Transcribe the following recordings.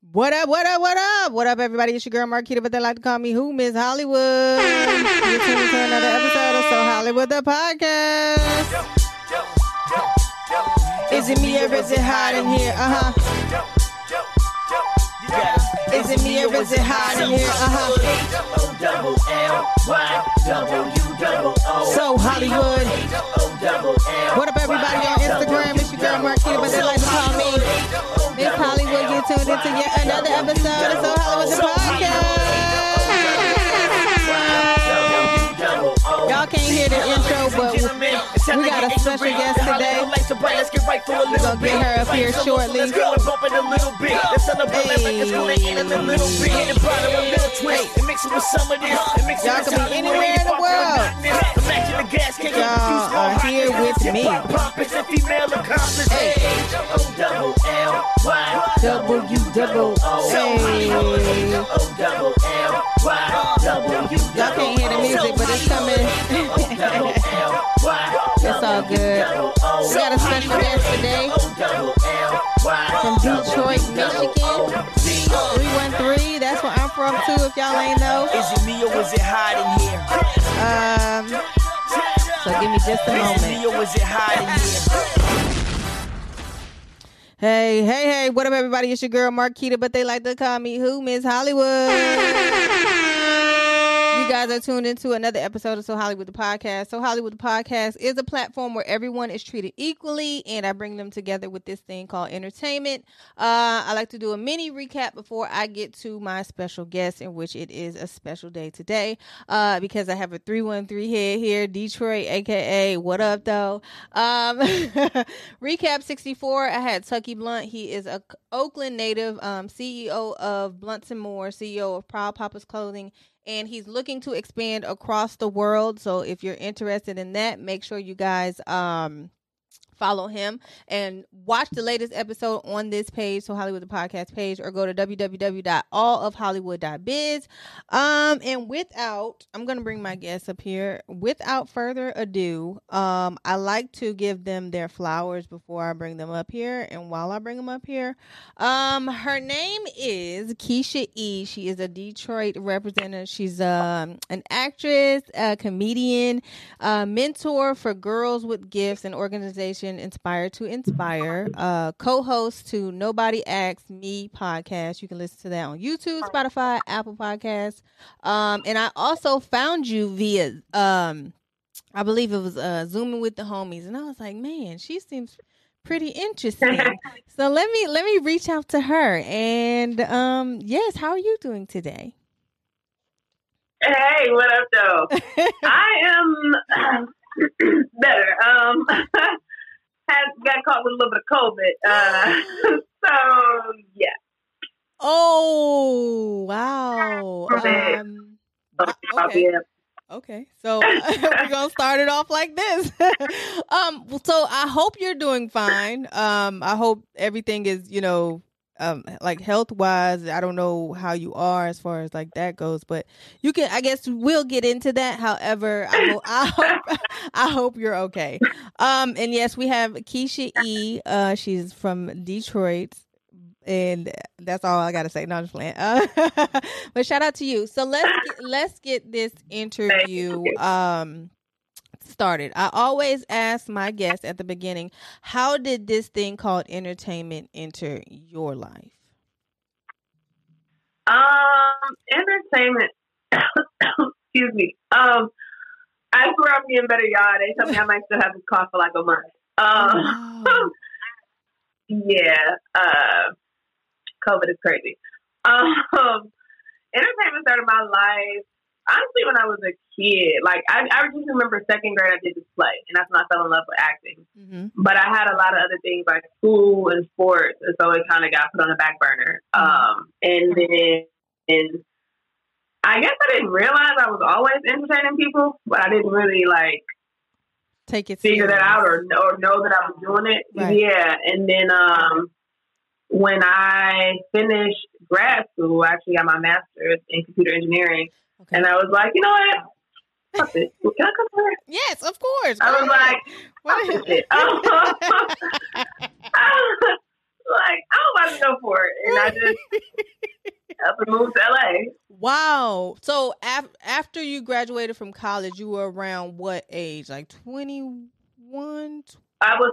What up, what up, what up? What up, everybody? It's your girl Marquita, but they like to call me who? Miss Hollywood. You're tuning to another episode of So Hollywood the podcast. Is it me or is it hot in here? Uh huh. Is it me or is it hot in here? Uh huh. So Hollywood. What up, everybody on Instagram? It's your girl Marquita, but they like to call me Miss Hollywood. You tuned into yet another episode of So Hollywood the podcast. Y'all can't hear the intro, but we got a special guest today. We're gonna get her up here shortly. Y'all can be anywhere in the world. Y'all are here with me. Hey. W double Hey. Y'all can't hear the music, but it's coming. it's all good. We got a special guest today from Detroit, Michigan. 313, that's where I'm from too, if y'all ain't know. Is it me or is it hot in here? Um, so give me just a moment. Is it me or is it hot in here? Hey, hey, hey, what up, everybody? It's your girl Marquita, but they like to call me who? Miss Hollywood. Guys are tuned into another episode of So Hollywood the Podcast. So Hollywood the Podcast is a platform where everyone is treated equally, and I bring them together with this thing called entertainment. Uh, I like to do a mini recap before I get to my special guest, in which it is a special day today uh, because I have a 313 head here, Detroit, aka What Up Though. Um, recap 64, I had Tucky Blunt. He is a Oakland native, um, CEO of Blunts and More, CEO of Proud Papa's Clothing, and he's looking to expand across the world. So if you're interested in that, make sure you guys um follow him and watch the latest episode on this page so hollywood the podcast page or go to www.allofhollywood.biz um and without i'm gonna bring my guests up here. Without further ado um i like to give them their flowers before i bring them up here and while i bring them up here. Um her name is keisha e. She is a detroit representative. She's um an actress a comedian a mentor for girls with gifts and organization inspired to inspire uh, co-host to nobody asks me podcast. You can listen to that on youtube spotify apple podcasts. Um, and i also found you via um, i believe it was uh, zooming with the homies. And i was like man she seems pretty interesting. So let me let me reach out to her. And um yes how are you doing today? Hey, what up, though? I am better. Um, had got caught with a little bit of COVID. Uh, so yeah. oh wow Okay. um, Okay. okay. Okay, so we're gonna start it off like this. um, so I hope you're doing fine. Um, I hope everything is, you know, um, like health wise. I don't know how you are as far as like that goes, but you can. I guess we'll get into that. However, I hope I hope, I hope you're okay. Um, and yes, we have Keisha E. Uh, she's from Detroit. And that's all I gotta say. No, I'm just playing. Uh, but shout out to you. So let's get, let's get this interview um started. I always ask my guests at the beginning, how did this thing called entertainment enter your life? Um, entertainment. excuse me. Um, I grew up being better y'all. They tell me I might still have this cough for like a month. Um, Wow. yeah. Uh, COVID is crazy. Um, entertainment started my life honestly when I was a kid. Like I, I just remember second grade I did this play, and that's when I fell in love with acting. hmm But I had a lot of other things like school and sports, and so it kind of got put on the back burner. Um, and then and I guess I didn't realize I was always entertaining people, but I didn't really like Take it figure that out or, or know that I was doing it. Right. Yeah. And then um, when I finished grad school, I actually got my master's in computer engineering. Okay. And I was like, you know what? Can I come yes, of course. I was like, fuck this shit. like, I'm about to go for it. And I just up and moved to LA. Wow. So af- after you graduated from college, you were around what age? Like 21? I was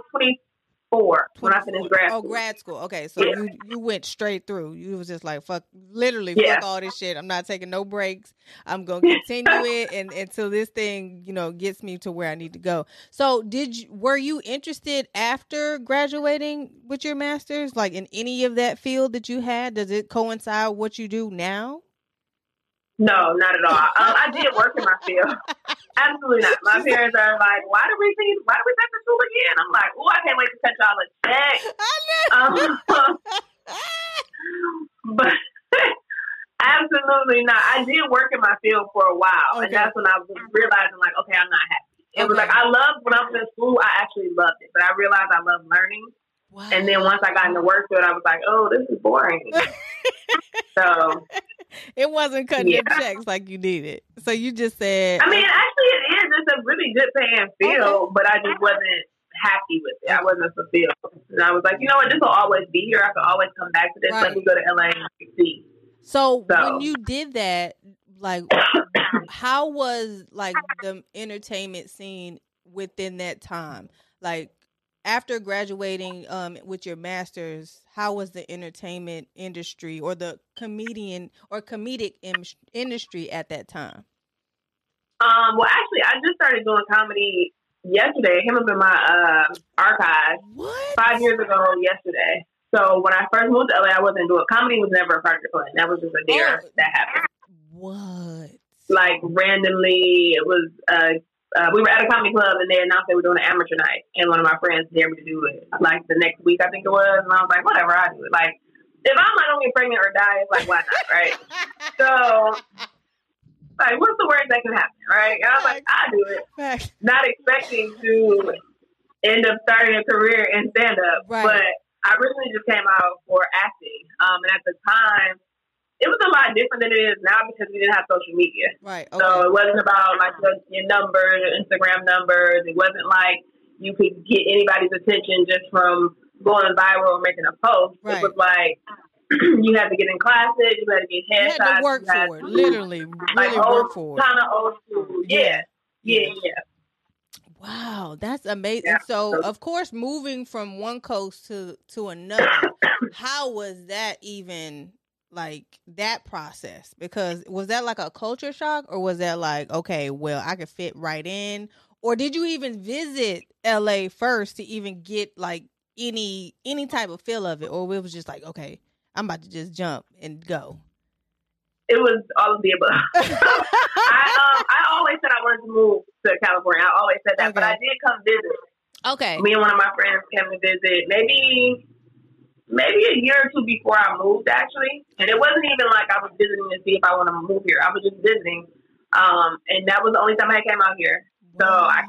24 when I finished grad Oh, grad school. Okay, so Yeah. you you went straight through. You was just like fuck, literally Yeah. fuck all this shit. I'm not taking no breaks. I'm gonna continue it and until this thing you know gets me to where I need to go. So did you were you interested after graduating with your masters, like in any of that field that you had? Does it coincide with what you do now? No, not at all. Um, I did work in my field. Absolutely not. My parents are like, why do we see, why do we take the school again? I'm like, oh, I can't wait to cut y'all a check. Um, but absolutely not. I did work in my field for a while, Okay. and that's when I was realizing, like, okay, I'm not happy. It was like I loved when I was in school. I actually loved it, but I realized I love learning. Wow. And then once I got in the work field, I was like, oh, this is boring. so it wasn't cutting your Yeah. checks like you needed. So you just said, I mean, actually, it is. It's a really good paying field, Okay. but I just wasn't happy with it. I wasn't fulfilled, and I was like, you know what? This will always be here. I can always come back to this. Right. Let me go to LA and see. So, So- when you did that, like, how was like the entertainment scene within that time? Like, after graduating um, with your masters, how was the entertainment industry or the comedian or comedic im- industry at that time? Um, well, actually, I just started doing comedy yesterday. Him up in my uh, archive What? five years ago yesterday. So when I first moved to LA, I wasn't doing comedy. Was never a part of the plan. That was just a dare Oh. that happened. What? Like randomly, it was. Uh, uh, we were at a comedy club and they announced they were doing an amateur night, and one of my friends dared me to do it. Like the next week, I think it was, and I was like, whatever, I do it. Like if I'm not gonna get pregnant or die, it's like why not, right? So like, what's the worst that can happen, right? And I was like, I do it. Not expecting to end up starting a career in stand up, Right. but I originally just came out for acting. Um, and at the time, it was a lot different than it is now because we didn't have social media. Right. So it wasn't about like your, your numbers, your Instagram numbers. It wasn't like you could get anybody's attention just from going viral or making a post. Right. It was like you had to get in classes, you had to get You headshots, had to work you had for it. Literally, like really old, work for it. kind of old school. Yeah, yeah, yeah. Wow, that's amazing. Yeah. So, So- of course, moving from one coast to to another, how was that even like that process? Because was that like a culture shock, or was that like, okay, well, I could fit right in, or did you even visit L.A. first to even get like any any type of feel of it, or it was just like, okay, I'm about to just jump and go. It was all of the above. I um, I always said I wanted to move to California. I always said that, but I did come visit. okay, Me and one of my friends came to visit. Maybe maybe a year or two before I moved, actually. And it wasn't even like I was visiting to see if I want to move here. I was just visiting, um, and that was the only time I came out here. So I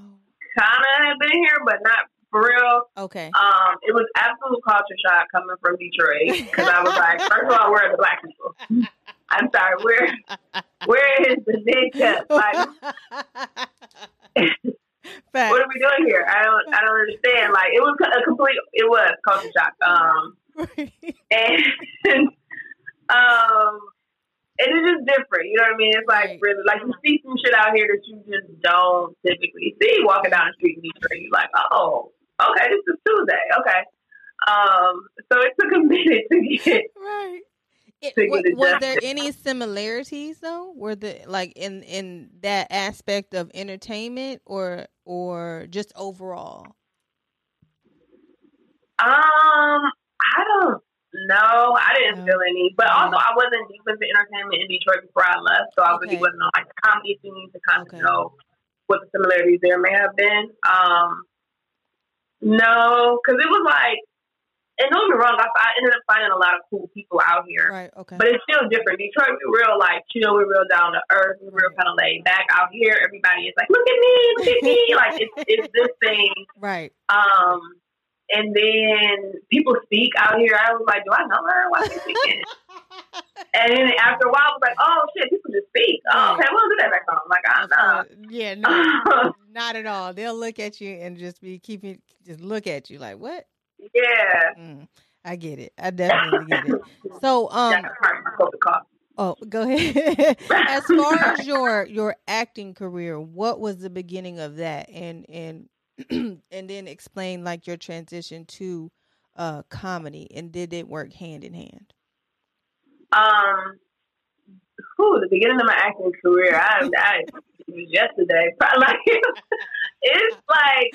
kind of had been here, but not for real. okay, Um, it was absolute culture shock coming from Detroit because I was like, first of all, where are the black people? I'm sorry, where where is the nigga? Like, what are we doing here? I don't I don't understand. Like, it was a complete it was culture shock. Um, and um, and it's just different. You know what I mean? It's like Right. really like you see some shit out here that you just don't typically see walking down the street in Detroit. You're like, oh, okay, this is Tuesday. Okay. Um, so it took a minute to get right. It, get was there any similarities though? Were the like in in that aspect of entertainment or or just overall? Um, I don't know. I didn't feel any, but also I wasn't deep into entertainment in Detroit before I left, so I Okay. really wasn't on like comedy scene to kind of Okay. know what the similarities there may have been. Um, no, because it was like, and don't get me wrong, I, I ended up finding a lot of cool people out here. Right. Okay. But it's still different. Detroit, we're real like chill, we're real down to earth, we're real kind of laid back. Out here, everybody is like, look at me, look at me, like it's it's this thing. right. Um, and then people speak out here. I was like, do I know her? Why is she speaking? and then after a while, I was like, oh shit, people just speak. Oh, okay, we'll do that back home. Like, I Of don't know. Yeah. No. not at all. They'll look at you and just be keeping just look at you like what? yeah. Mm. I get it. I definitely get it. So, um, That's part of my COVID cough. oh, go ahead. as far as your your acting career, what was the beginning of that, and and and then explain like your transition to uh comedy, and did it work hand in hand? Um, whew, the beginning of my acting career, I, I was yesterday. Like it's like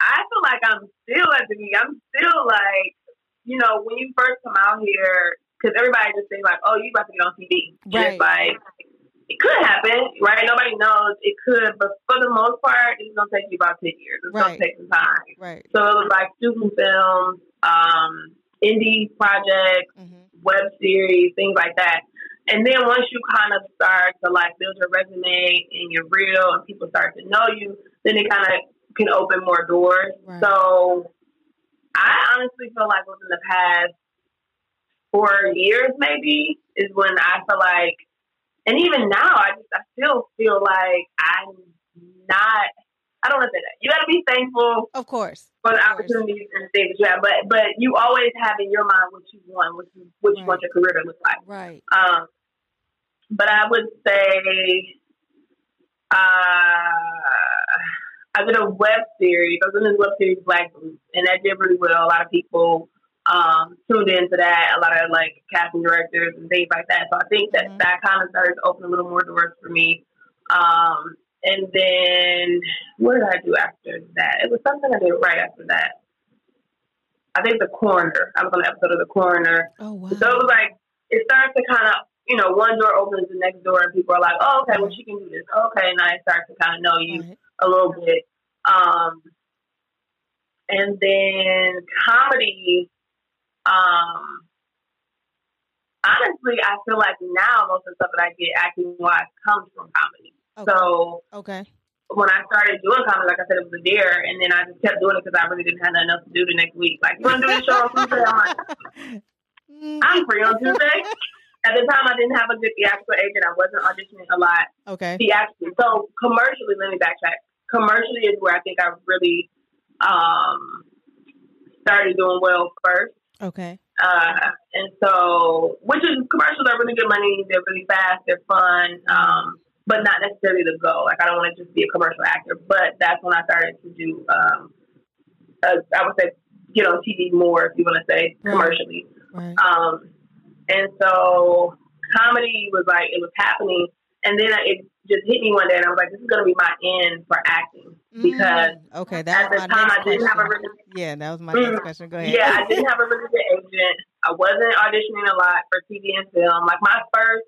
I feel like I'm still at the beginning. I'm still like, you know, when you first come out here, because everybody just thinks like, oh, you about to get on TV. Right. Just like it could happen, right? Nobody knows it could, but for the most part, it's gonna take you about ten years. It's Right. gonna take some time. Right. So it was like student films, um, indie projects mm-hmm. web series, things like that. And then once you kind of start to like build your resume and you're real and people start to know you, then it kind of can open more doors. Right. So I honestly feel like within the past four years maybe is when I feel like and even now I just I still feel like I'm not I don't want to say that. You gotta be thankful Of course. for the course. opportunities and things that you have. But but you always have in your mind what you want, what you what you want your career to look like. Right. Um, but I would say, uh, I did a web series. I was in this web series Black Boots, and that did really well. A lot of people um, tuned into that. A lot of like casting directors and things like that. So I think that Mhm. that kind of started to open a little more doors for me. Um, and then what did I do after that? It was something I did right after that. I think the coroner. I was on the episode of the coroner. Oh wow. So it was like it starts to kind of you know one door opens the next door and people are like, oh okay, well she can do this. Okay, and I start to kind of know you Right. a little bit. Um, and then comedy. Um, honestly, I feel like now most of the stuff that I get acting wise comes from comedy. Okay. So okay. when I started doing comedy, like I said, it was a dare, and then I just kept doing it because I really didn't have nothing else to do the next week. Like, you want to do this show on Tuesday? I'm like, Mm, I'm free on Tuesday. At the time, I didn't have a good theatrical agent. I wasn't auditioning a lot okay. theatrically. So commercially, let me backtrack. Commercially is where I think I really um, started doing well first. Okay. Uh, and so, which is commercials are really good money. They're really fast. They're fun. Um, but not necessarily the go. Like I don't want to just be a commercial actor. But that's when I started to do. Um, uh, I would say get on TV more, if you want to say Right. commercially. Right. Um, and so comedy was like it was happening, and then it just hit me one day, and I was like, "This is going to be my end for acting." Because Mm, okay, that At was the my time, I didn't have a question. really Yeah, that was my Mm, next question. Go ahead. yeah, I didn't have a really good agent. I wasn't auditioning a lot for TV and film. Like my first,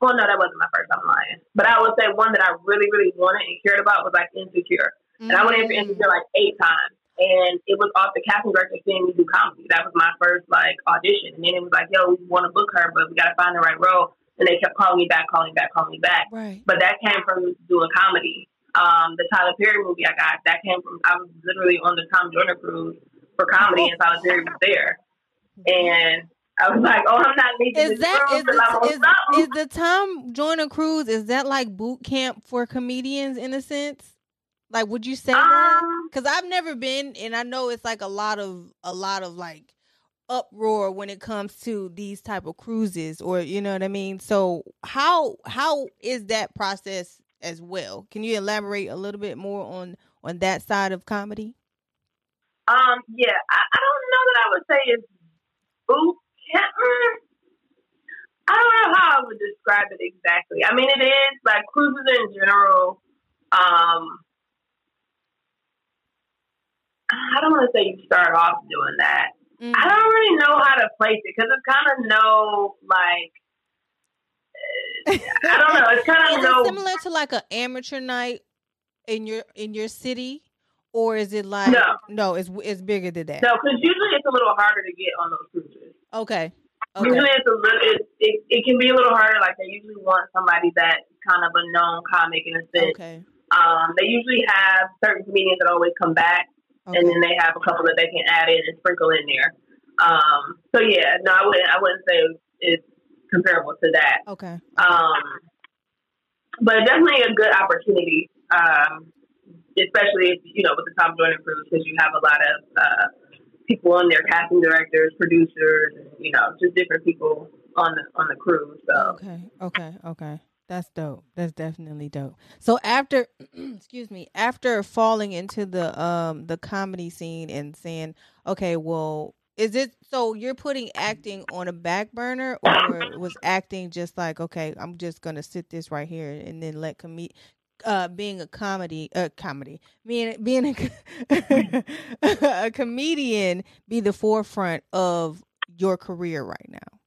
well, no, that wasn't my first. I'm lying, but I would say one that I really, really wanted and cared about was like Insecure, and I went in for Mm, Insecure like eight times. And it was off the casting director seeing me do comedy. That was my first like audition. And then it was like, yo, we want to book her, but we got to find the right role. And they kept calling me back, calling me back, calling me back. Right. But that came from doing comedy. Um, the Tyler Perry movie I got, that came from, I was literally on the Tom Joyner cruise for comedy and Tyler Perry was there. And I was like, oh, I'm not leaving Is this that is the, is, is the Tom Joyner cruise? Is that like boot camp for comedians in a sense? Like, would you say that? Um, Because I've never been, and I know it's like a lot of a lot of like uproar when it comes to these type of cruises, or you know what I mean. So how how is that process as well? Can you elaborate a little bit more on on that side of comedy? um, yeah, I, I don't know that I would say it's boot camp. I don't know how I would describe it exactly. I mean, it is like cruises in general. Um, I don't want to say you start off doing that. Mm. I don't really know how to place it because it's kind of no like I don't know. It's kind Is of no. similar to like an amateur night in your in your city, or is it like No. no? It's it's bigger than that. No, because usually it's a little harder to get on those cruises. Okay. Okay. Usually it's a little. It, it it can be a little harder. Like they usually want somebody that's kind of a known comic in a sense. Okay. Um, they usually have certain comedians that always come back, Okay. and then they have a couple that they can add in and sprinkle in there. Um, so yeah, no, I wouldn't. I wouldn't say it's comparable to that. Okay. Um, but definitely a good opportunity, um, especially if, you know with the Tom Joyner cruise because you have a lot of uh, people on there, casting directors, producers, and, you know, just different people on the on the crew. So Okay, okay, okay. That's dope. That's definitely dope. So after excuse me, after falling into the um the comedy scene and saying, okay, well, is it so you're putting acting on a back burner or was acting just like, okay, I'm just gonna sit this right here and then let com- uh being a comedy uh comedy being being a, a comedian be the forefront of your career right now?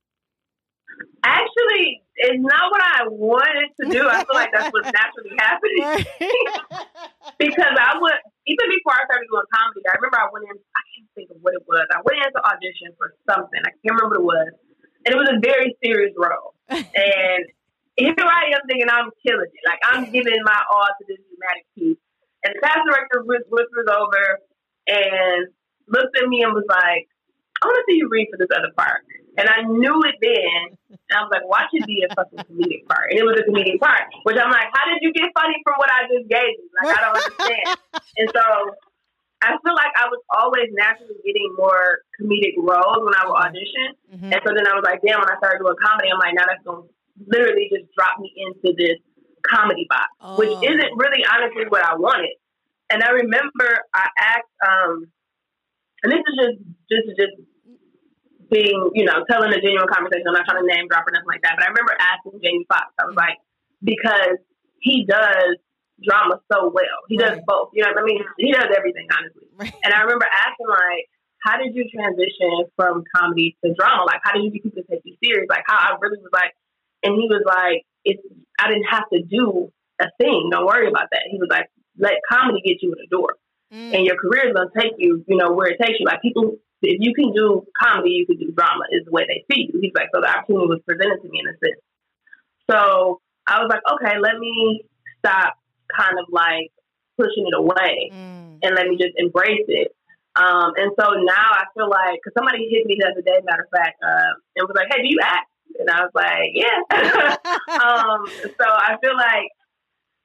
actually, it's not what I wanted to do. I feel like that's what's naturally happening. because I would even before I started doing comedy, I remember I went in. I can't think of what it was. I went in to audition for something. I can't remember what it was, and it was a very serious role. and here I am thinking I'm killing it. Like I'm giving my all to this dramatic piece. And the cast director whispers over and looked at me and was like, "I want to see you read for this other part." And I knew it then. And I was like, watch it be a fucking comedic part. And it was a comedic part, which I'm like, how did you get funny from what I just gave you? Like, I don't understand. and so I feel like I was always naturally getting more comedic roles when I would audition. Mm-hmm. And so then I was like, damn, when I started doing comedy, I'm like, now that's going to literally just drop me into this comedy box, oh. which isn't really honestly what I wanted. And I remember I asked, um, and this is just, this is just being, you know, telling a genuine conversation. I'm not trying to name drop or nothing like that. But I remember asking Jamie Foxx, I was like, because he does drama so well. He does right. both. You know what I mean? He does everything, honestly. Right. And I remember asking, like, how did you transition from comedy to drama? Like, how did you get people to take you serious? Like, how I really was like, and he was like, it's, I didn't have to do a thing. Don't worry about that. He was like, let comedy get you in the door. Mm. And your career is going to take you, you know, where it takes you. Like, people if you can do comedy, you can do drama is the way they see you. He's like, so the opportunity was presented to me in a sense. So I was like, okay, let me stop kind of like pushing it away mm. and let me just embrace it. Um, and so now I feel like, cause somebody hit me the other day, matter of fact, uh, and was like, hey, do you act? And I was like, yeah. um, so I feel like,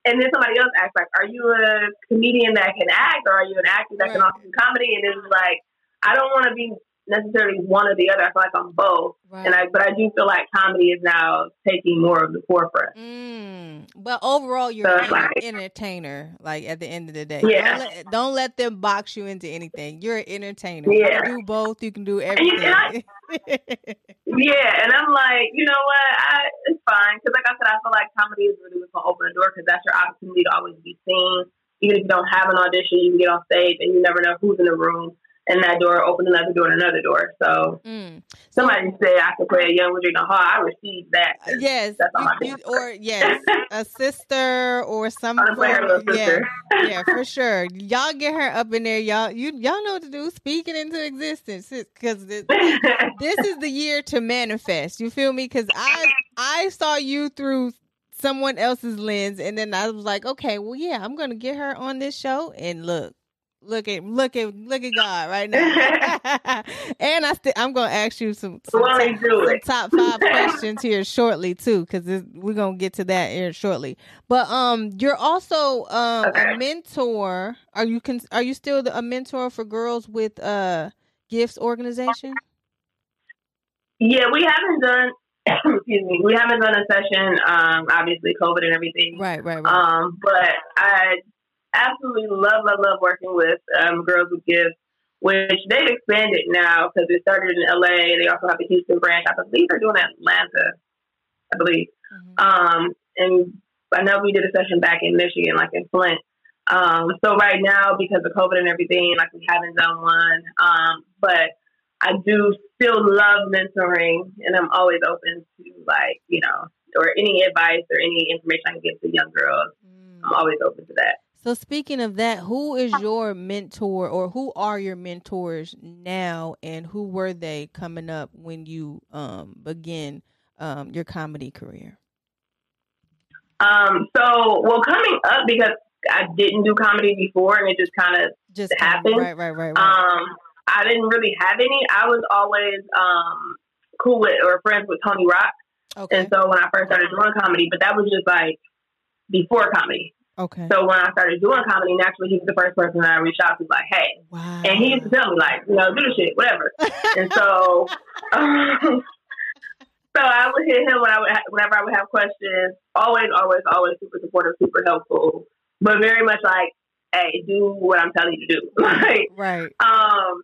and then somebody else asked, like, are you a comedian that can act or are you an actor that right. can also do comedy? And it was like, I don't want to be necessarily one or the other. I feel like I'm both, right. and I but I do feel like comedy is now taking more of the forefront. Mm. But overall, you're so an like, entertainer. Like at the end of the day, yeah. Don't let, don't let, them box you into anything. You're an entertainer. Yeah. You can do both. You can do everything. And I, yeah, and I'm like, you know what? I, it's fine because, like I said, I feel like comedy is really what's gonna open the door because that's your opportunity to always be seen. Even if you don't have an audition, you can get on stage, and you never know who's in the room and that door opened another door and another door. So mm. somebody so, said I could play a young Regina Hall. I received that. Yes, you, or yes, a sister or some. yeah, yeah, for sure. Y'all get her up in there, y'all. You y'all know what to do. Speaking into existence because this, this is the year to manifest. You feel me? Because I I saw you through someone else's lens, and then I was like, okay, well, yeah, I'm gonna get her on this show, and look Look at look at look at God right now. and I st- I'm gonna ask you some some, top, some top five questions here shortly too, because we're gonna get to that here shortly. But um, you're also um okay. a mentor. Are you con- are you still the, a mentor for girls with uh gifts organization? Yeah, we haven't done. excuse me. We haven't done a session. Um, obviously, COVID and everything. Right, right, right. Um, but I absolutely love, love, love working with um, Girls with Gifts, which they've expanded now because it started in LA. They also have the Houston branch. I believe they're doing Atlanta, I believe. Mm-hmm. Um, and I know we did a session back in Michigan, like in Flint. Um, so right now, because of COVID and everything, like we haven't done one. Um, but I do still love mentoring, and I'm always open to like you know, or any advice or any information I can give to young girls. Mm. I'm always open to that. So speaking of that, who is your mentor or who are your mentors now and who were they coming up when you um begin um your comedy career? Um so well coming up because I didn't do comedy before and it just kind of just happened. Right, right, right, right. Um I didn't really have any. I was always um cool with or friends with Tony Rock. Okay. And so when I first started doing comedy, but that was just like before comedy. Okay. So when I started doing comedy, naturally he was the first person that I reached out to, like, hey. wow. And he used to tell me, like, you know, do the shit, whatever. and so, um, so I would hit him when I would, ha- whenever I would have questions. Always, always, always super supportive, super helpful, but very much like, hey, do what I'm telling you to do. like, right. um,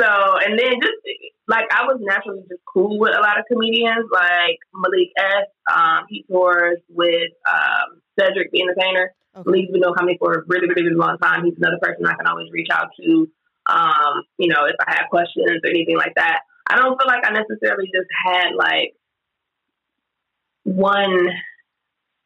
so and then just like I was naturally just cool with a lot of comedians, like Malik S. Um, he tours with um, Cedric the Entertainer. Okay. Malik's been doing comedy for a really, really, really long time. He's another person I can always reach out to. Um, you know, if I have questions or anything like that. I don't feel like I necessarily just had like one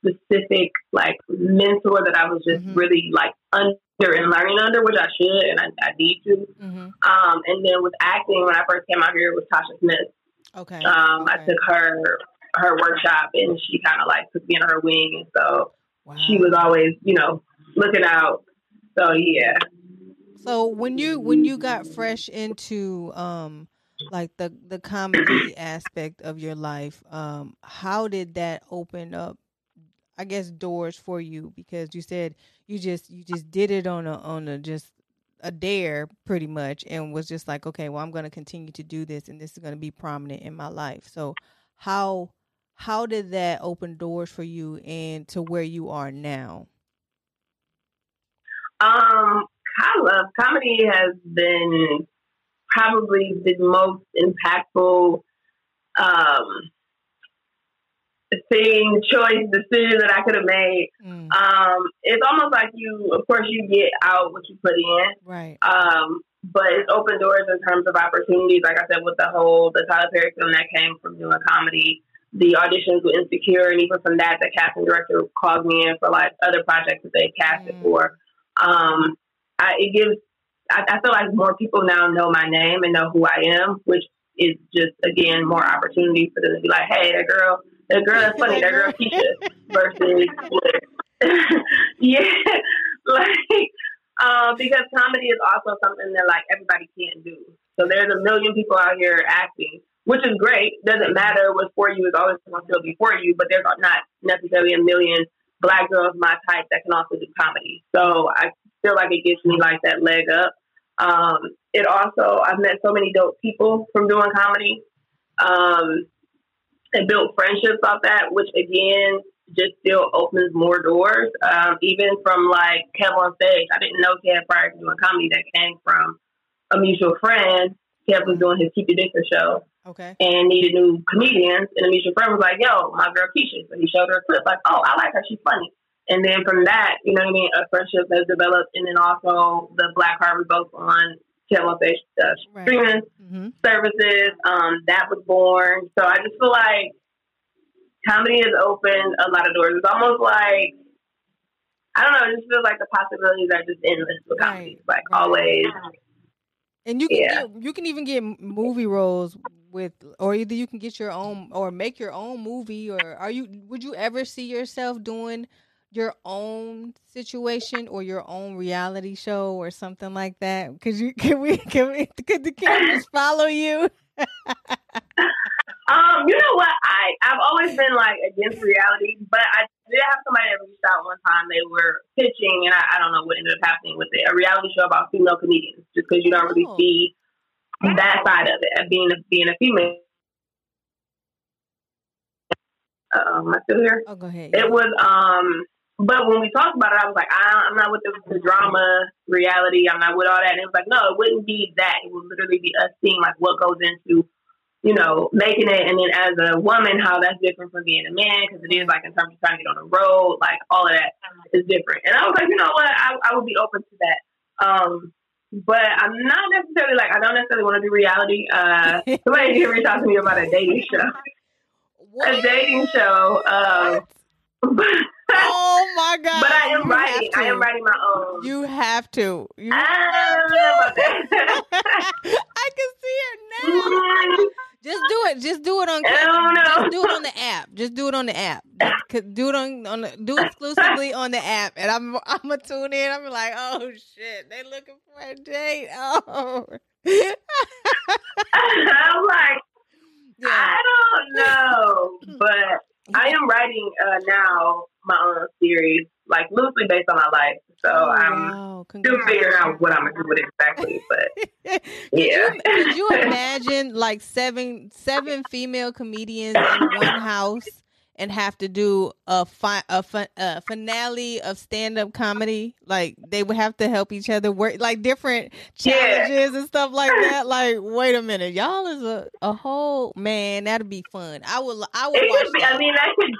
specific like mentor that I was just Mhm. really like under and learning under, which I should and I, I need to. hmm Um, and then with acting, when I first came out here, it was Tasha Smith. Okay. Um, I took her her workshop, and she kind of like took me under her wing, and so Wow. she was always, you know, looking out. So yeah, So when you when you got fresh into um like the the comedy aspect of your life, um, how did that open up I guess doors for you because you said you just you just did it on a on a just a dare pretty much and was just like, okay, well I'm gonna continue to do this and this is gonna be prominent in my life. So how how did that open doors for you and to where you are now? um, I love comedy has been probably the most impactful um thing, choice, decision that I could have made. Mm, Um, it's almost like you, of course, you get out what you put in. right. Um, but it's open doors in terms of opportunities. Like I said, with the whole the Tyler Perry film that came from doing comedy, the auditions with Insecure, and even from that, the casting director called me in for like other projects that they casted Mm. for. Um, I, it gives. I, I feel like more people now know my name and know who I am, which is just again more opportunity for them to be like, "Hey, that girl, that girl that's funny, that girl Keisha," versus yeah, like um, because comedy is also something that like everybody can't do. So there's a million people out here acting, which is great. Doesn't matter what's for you; is always going to still be for you. But there's not necessarily a million black girls my type that can also do comedy. So I feel like it gives me like that leg up. Um, it also I've met so many dope people from doing comedy. Um, and built friendships off that, which again just still opens more doors. Um, even from like Kev on stage, I didn't know Kev prior to doing comedy. That came from a mutual friend. Kev was doing his Keep Your Distance show Okay. and needed new comedians. And a mutual friend was like, "Yo, my girl Keisha." So he showed her a clip, like, "Oh, I like her. She's funny." And then from that, you know what I mean, a friendship has developed. And then also the Black Heart we both on Kev on stage uh, Right. streaming Mm-hmm. services. Um, that was born. So I just feel like comedy has opened a lot of doors. It's almost like I don't know. It just feels like the possibilities are just endless with comedy. Right, Like right. always. And you can Yeah. get you can even get movie roles with, or either you can get your own or make your own movie, or are you? Would you ever see yourself doing your own situation or your own reality show or something like that? Could you? Can we? Can we? Could the cameras follow you? Um, you know what? I I've always been like against reality, but I did have somebody that reached out one time. They were pitching, and I, I don't know what ended up happening with it. A reality show about female comedians, just because you don't really Oh. see that side of it, of being a, being a female. Um, I still here? Oh, go ahead. It was um but when we talked about it I was like, I, I'm not with the, the drama reality, I'm not with all that and it was like, no, it wouldn't be that. It would literally be us seeing like what goes into, you know, making it and then as a woman how that's different from being a man because it is like in terms of trying to get on the road, like all of that is different. And I was like, you know what, I I would be open to that. Um but I'm not necessarily like I don't necessarily want to do reality. Uh somebody did reach out to me about a dating show. What? A dating show. Um Oh my god! But I am You writing. have I am to. writing my own. You have to. You I don't know about that. I can see it now. Just do it. Just do it on. I don't know. Just do it on the app. Just do it on the app. Do it on on the, do exclusively on the app. And I'm I'm gonna tune in. I'm like, oh shit, they looking for a date. Oh. I'm like, yeah. I don't know, but I am writing uh, now my own series like loosely based on my life. So Oh, I'm wow. still figuring out what I'm gonna do with it exactly. But yeah, Could you imagine like seven seven female comedians in one house and have to do a fi- a, fi- a finale of stand up comedy? Like they would have to help each other work like different Yeah. challenges and stuff like that. Like, wait a minute, y'all is a, a whole man. That'd be fun. I would I would it watch could be. that. I mean, that could.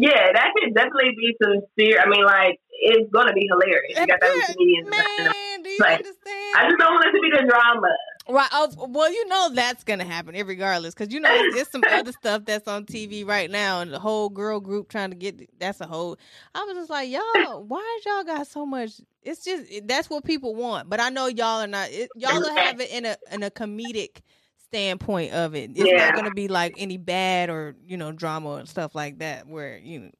Yeah, that could definitely be some serious. I mean, like it's gonna be hilarious. You got that comedians. man, do you Like, understand? I just don't want it to be the drama. Right. Oh, well, you know that's gonna happen, regardless, because you know there's some other stuff that's on TV right now, and the whole girl group trying to get. That's a whole. I was just like, y'all, why y'all got so much? It's just that's what people want, but I know y'all are not. It, y'all will have it in a in a comedic standpoint of it. It's Yeah. not gonna be like any bad or you know drama and stuff like that. Where you know,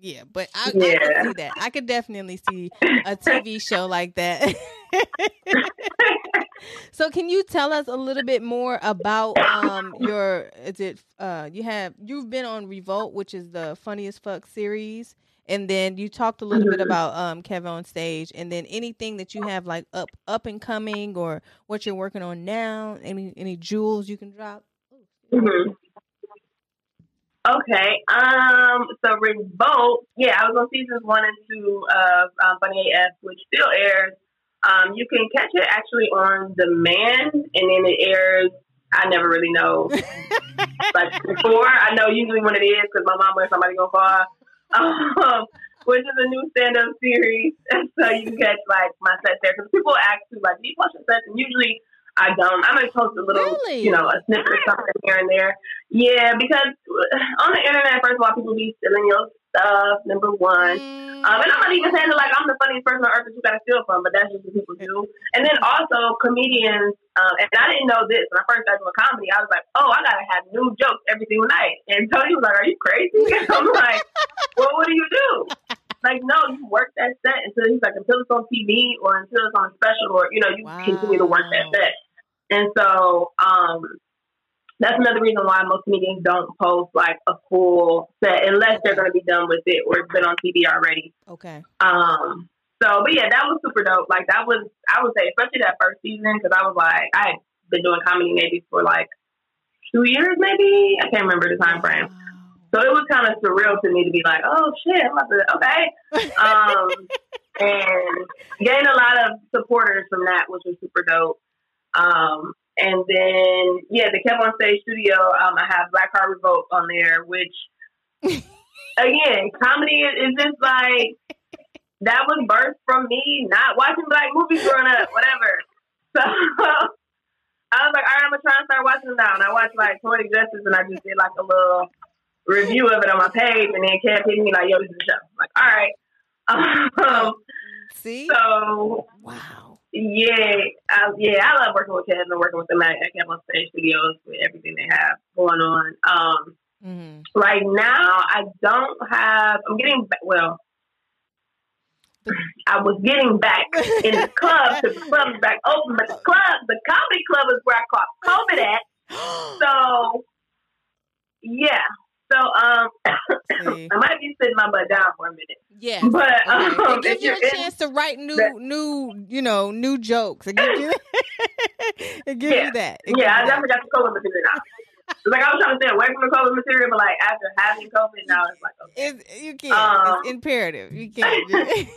yeah. But I, I Yeah. can see that. I could definitely see a TV show like that. So can you tell us a little bit more about um your is it uh you have you've been on Revolt, which is the funniest fuck series, and then you talked a little bit Mhm. about um Kevin on stage, and then anything that you have like up up and coming or what you're working on now, any any jewels you can drop. hmm Okay. Um. So Revolt. Yeah, I was on seasons one and two of um, Funny AF, which still airs. Um, you can catch it actually on demand, and then it airs. I never really know, like before. I know usually when it is because my mom or somebody gonna call. Um, which is a new stand-up series, so you can catch like my set there because people ask me like, "Do you watch your sets?" And usually I don't. I might post a little, Really? you know, a snippet or something here and there. Yeah, because on the internet, first of all, people be stealing your stuff. Number one. Mm, Um, and I'm not even saying that like I'm the funniest person on earth that you gotta steal from, but that's just what people do. And then also comedians, um, and I didn't know this when I first started doing comedy. I was like, oh, I gotta have new jokes every single night. And Tony was like, are you crazy? I'm like, well, what do you do? Like, no, you work that set until he's like until it's on TV or until it's on special, or you know, you continue to work that Wow. set. And so, um, that's another reason why most comedians don't post like a full set unless they're going to be done with it or it's been on TV already. okay. Um, so, but yeah, that was super dope. Like that was, I would say, especially that first season, because I was like, I had been doing comedy maybe for like two years, maybe I can't remember the time frame. So it was kind of surreal to me to be like, oh shit, I'm about to, okay. Um, and gained a lot of supporters from that, which was super dope. Um, and then yeah, the Kev on Stage Studio, um, I have Black Heart Revolt on there, which again, comedy is, is just like that was birthed from me not watching black movies growing up, whatever. So I was like, all right, I'm gonna try and start watching them now. And I watched like Poetic Justice, and I just did like a little review of it on my page, and then Kev hit me like, yo, this is the show. I'm like, all right. Um, See? so wow. Yeah, I, yeah, I love working with Kev and working with them at, at on Stage Studios with everything they have going on. Um, mm-hmm. right now, I don't have. I'm getting well. I was getting back in the club. The club is back open, but the club, the comedy club, is where I caught COVID at. So, yeah. So, um, I might be sitting my butt down for a minute, Yeah, but Okay. um, it gives you a chance to write new, that- new, you know, new jokes. It gives you, it gives Yeah. you that. It yeah, I that. definitely got the COVID material now. like I was trying to stay away from the COVID material, but like after having COVID, now it's like okay. It's, you can't. Um, it's imperative. You can't. just-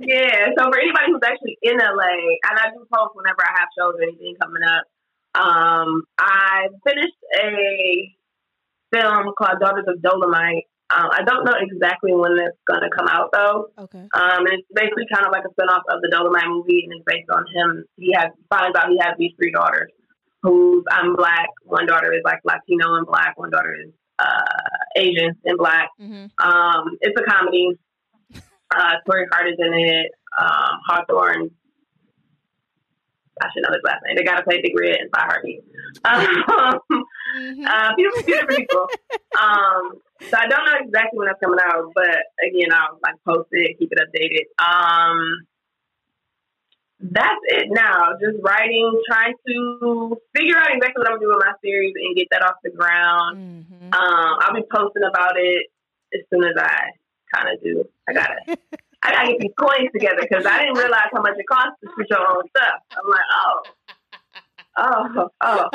Yeah, so for anybody who's actually in LA, and I do post whenever I have shows or anything coming up. Um, I finished a film called Daughters of Dolomite. Um, I don't know exactly when it's gonna come out though. okay. Um, and it's basically kind of like a spinoff of the Dolomite movie, and it's based on him. He has finds out he has these three daughters. Who's I'm black. One daughter is like Latino and black. One daughter is uh, Asian and black. hmm Um, it's a comedy. Uh, Torrei Hart is in it. Um, Hawthorne. I should know his last name. They got to play Big Red and Five Heartbeat. Um, hmm uh, few, few different people. Um, so I don't know exactly when that's coming out, but again, I'll like post it, keep it updated. Um, that's it now. Just writing, trying to figure out exactly what I'm gonna do with my series and get that off the ground. hmm Um, I'll be posting about it as soon as I kind of do. I gotta, I gotta get these coins together because I didn't realize how much it costs to switch your own stuff. I'm like, oh, oh, oh.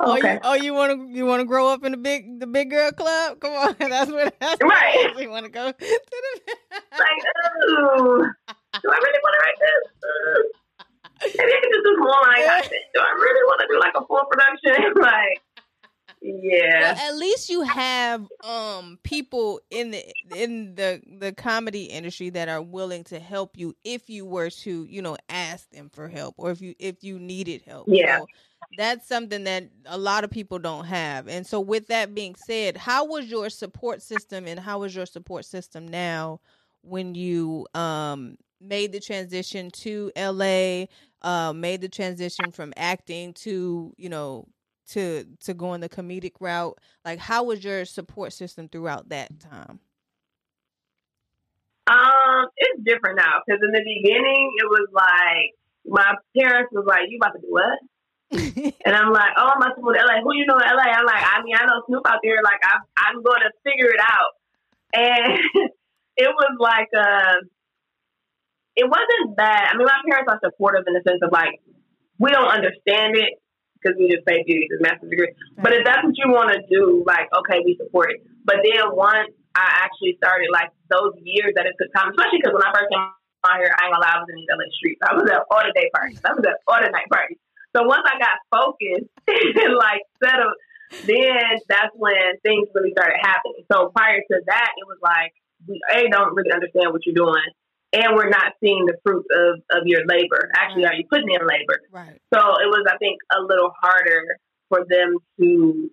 oh, you, Okay. oh, you want to you want to grow up in the big the big girl club? Come on, that's what that's Right. You want to go to the. Like, ooh, do I really want to write this? Maybe I can just do small line content. Do I really want to do like a full production? like, yeah. Well, at least you have um people in the in the the comedy industry that are willing to help you if you were to you know ask them for help or if you if you needed help. Yeah. So that's something that a lot of people don't have. And so with that being said, how was your support system and how is your support system now when you um made the transition to LA, uh made the transition from acting to, you know, to to going the comedic route like how was your support system throughout that time Um, it's different now because in the beginning it was like my parents was like, "You about to do what?" And I'm like, "Oh, I'm about to to LA. Who you know in LA?" I'm like, "I mean, I know Snoop out there. Like, I'm I'm going to figure it out." And it was like, uh, it wasn't bad. I mean, my parents are supportive in the sense of like, we don't understand it because we just pay you this master's degree. But if that's what you want to do, like, okay, we support it. But then once I actually started, like, those years that it took time, especially because when I first came out here, I ain't gonna lie, I was in these LA streets. I was at all the day parties. I was at all the night parties. So once I got focused and, like, settled, then that's when things really started happening. So prior to that, it was like, we, A, don't really understand what you're doing. And we're not seeing the fruits of, of your labor. Actually, are you putting in labor? right So it was, I think, a little harder for them to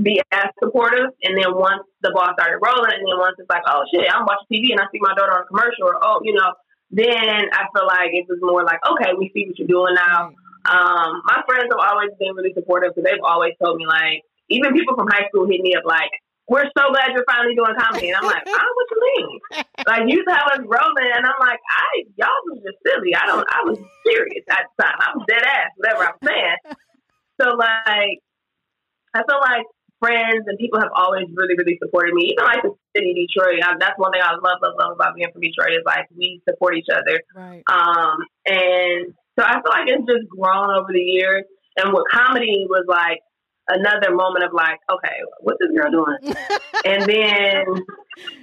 be as supportive. And then once the ball started rolling, and then once it's like, oh shit, I'm watching TV and I see my daughter on a commercial, or oh, you know, then I feel like it was more like, okay, we see what you're doing now. Um, my friends have always been really supportive because they've always told me like, even people from high school hit me up like, we're so glad you're finally doing comedy. And I'm like, oh, what you mean? Like you have us rolling, and I'm like, I y'all was just silly. I don't. I was serious at the time. I was dead ass, whatever I'm saying. So like, I feel like friends and people have always really, really supported me. Even like the city of Detroit. I, that's one thing I love, love, love about being from Detroit is like we support each other. right Um, and so I feel like it's just grown over the years. And what comedy was like another moment of like, okay, what's this girl doing? And then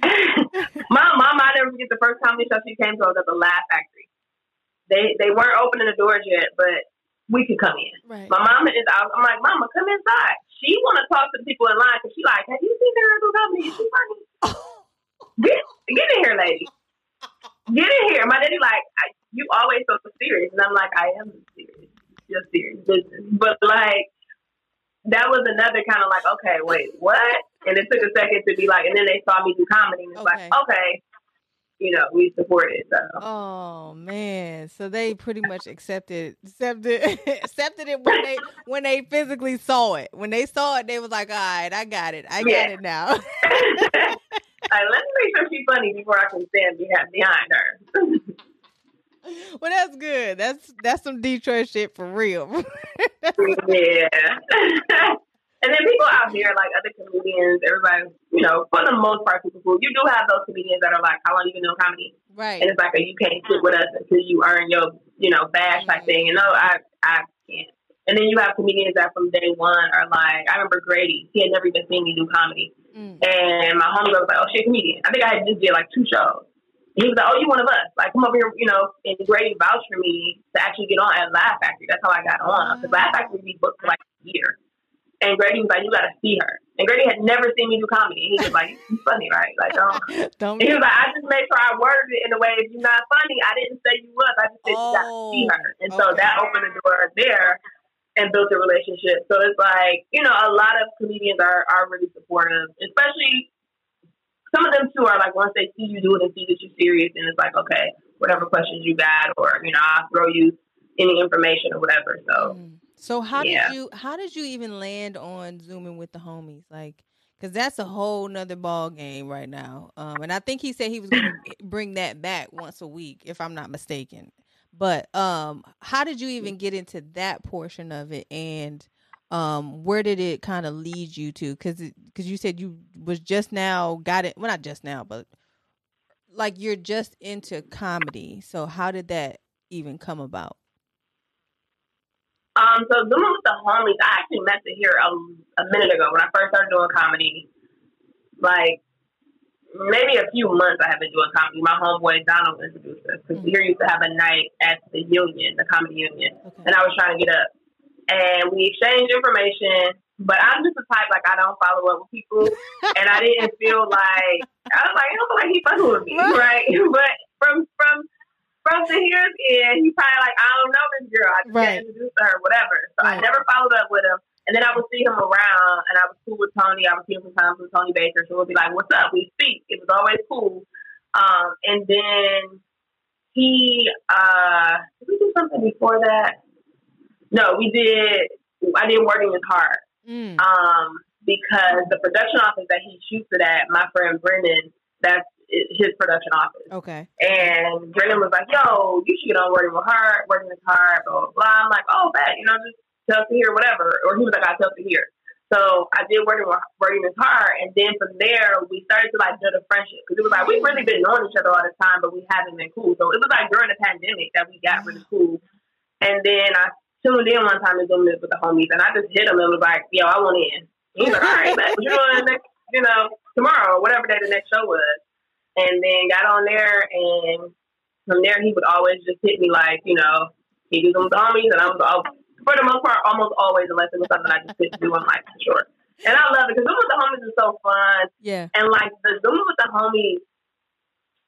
my mom, I never forget the first comedy show she came to. I was at the Laugh Factory. They they weren't opening the doors yet, but we could come in. right My mom is. out. I'm like, Mama, come inside. She want to talk to the people in line because she like, have you seen her do comedy? Is she funny? Get get in here, lady. Get in here. My daddy like, I, you always so serious, and I'm like, I am serious, just serious business. But like, that was another kind of like, okay, wait, what? And it took a second to be like, and then they saw me do comedy, and it's Okay. like, okay, you know, we support it. So oh man so they pretty much accepted accepted accepted it when they when they physically saw it when they saw it they was like all right i got it i got it now like, let me make sure she's funny before I can stand behind her. well that's good that's that's some detroit shit for real yeah. and then people out here, like other comedians, everybody, you know, for the most part, people cool. You do have those comedians that are like, how long you been doing comedy? right And it's like, a, you can't sit with us until you earn your, you know, bash type thing. And no, I, I can't. And then you have comedians that from day one are like, I remember Grady. He had never even seen me do comedy. Mm. And my homegirl was like, oh, shit, comedian. I think I had just did like two shows. He was like, oh, you one of us. Like, come over here, you know, and Grady vouched for me to actually get on at Laugh Factory. That's how I got on. Because Laugh Factory be booked for like a year. And Grady was like, you got to see her. And Grady had never seen me do comedy. And he was like, you funny, right? Like, don't. don't And he was like, I just made sure I worded it in a way, if you're not funny, I didn't say you was. I just said you got to oh, see Oh, her. And so that opened the door there and built a relationship. So it's like, you know, a lot of comedians are, are really supportive, especially some of them too are like, once they see you do it and see that you're serious, and it's like, okay, whatever questions you got, or, you know, I'll throw you any information or whatever. So, Mm. So how Yeah. did you how did you even land on zooming with the homies? Like, because that's a whole nother ball game right now. Um, and I think he said he was going to bring that back once a week, if I'm not mistaken. But um, how did you even get into that portion of it, and um, where did it kind of lead you to? Because because you said you was just now got it. Well, not just now, but like you're just into comedy. So how did that even come about? Um, so Zooming with the homies, I actually met to here a, a minute ago when I first started doing comedy. Like maybe a few months I have been doing comedy. My homeboy Donald introduced us because Mhm. here used to have a night at the Union, the Comedy Union, Okay. and I was trying to get up. And we exchanged information, but I'm just the type like I don't follow up with people, and I didn't feel like I was like I don't feel like he fucking with me, Right. But from from from the here's end, he probably like I don't know this girl. I just Right. got introduced to her, whatever. So Right. I never followed up with him. And then I would see him around, and I was cool with Tony. I see him sometimes with Tony Baker. So we'd be like, "What's up?" We speak. It was always cool. Um, and then he, uh, did we do something before that? No, we did. I did Wording is Hard Mm. um, because the production office that he shoots it at, my friend Brendan, that's his production office. Okay. And Brendan was like, "Yo, you should get on Wording with Hard, Wording is Hard, blah blah blah." I'm like, "Oh, bet you know, just tell to hear whatever." Or he was like, "I tell to hear." So I did Wording with Wording is Hard, and then from there we started to like build a friendship because it was like we've really been knowing each other all the time, but we haven't been cool. So it was like during the pandemic that we got really cool. And then I tuned in one time to doing this with the homies, and I just hit him and was like, "Yo, I want in." He was like, "All right, what you doing next? You know, tomorrow, or whatever day the next show was." And then got on there, and from there he would always just hit me like, you know, he do them with the homies, and I was all, for the most part almost always, unless it was something I just couldn't do, I'm like, sure. And I love it because Zoom with the homies is so fun, Yeah. and like the Zoom with the homies,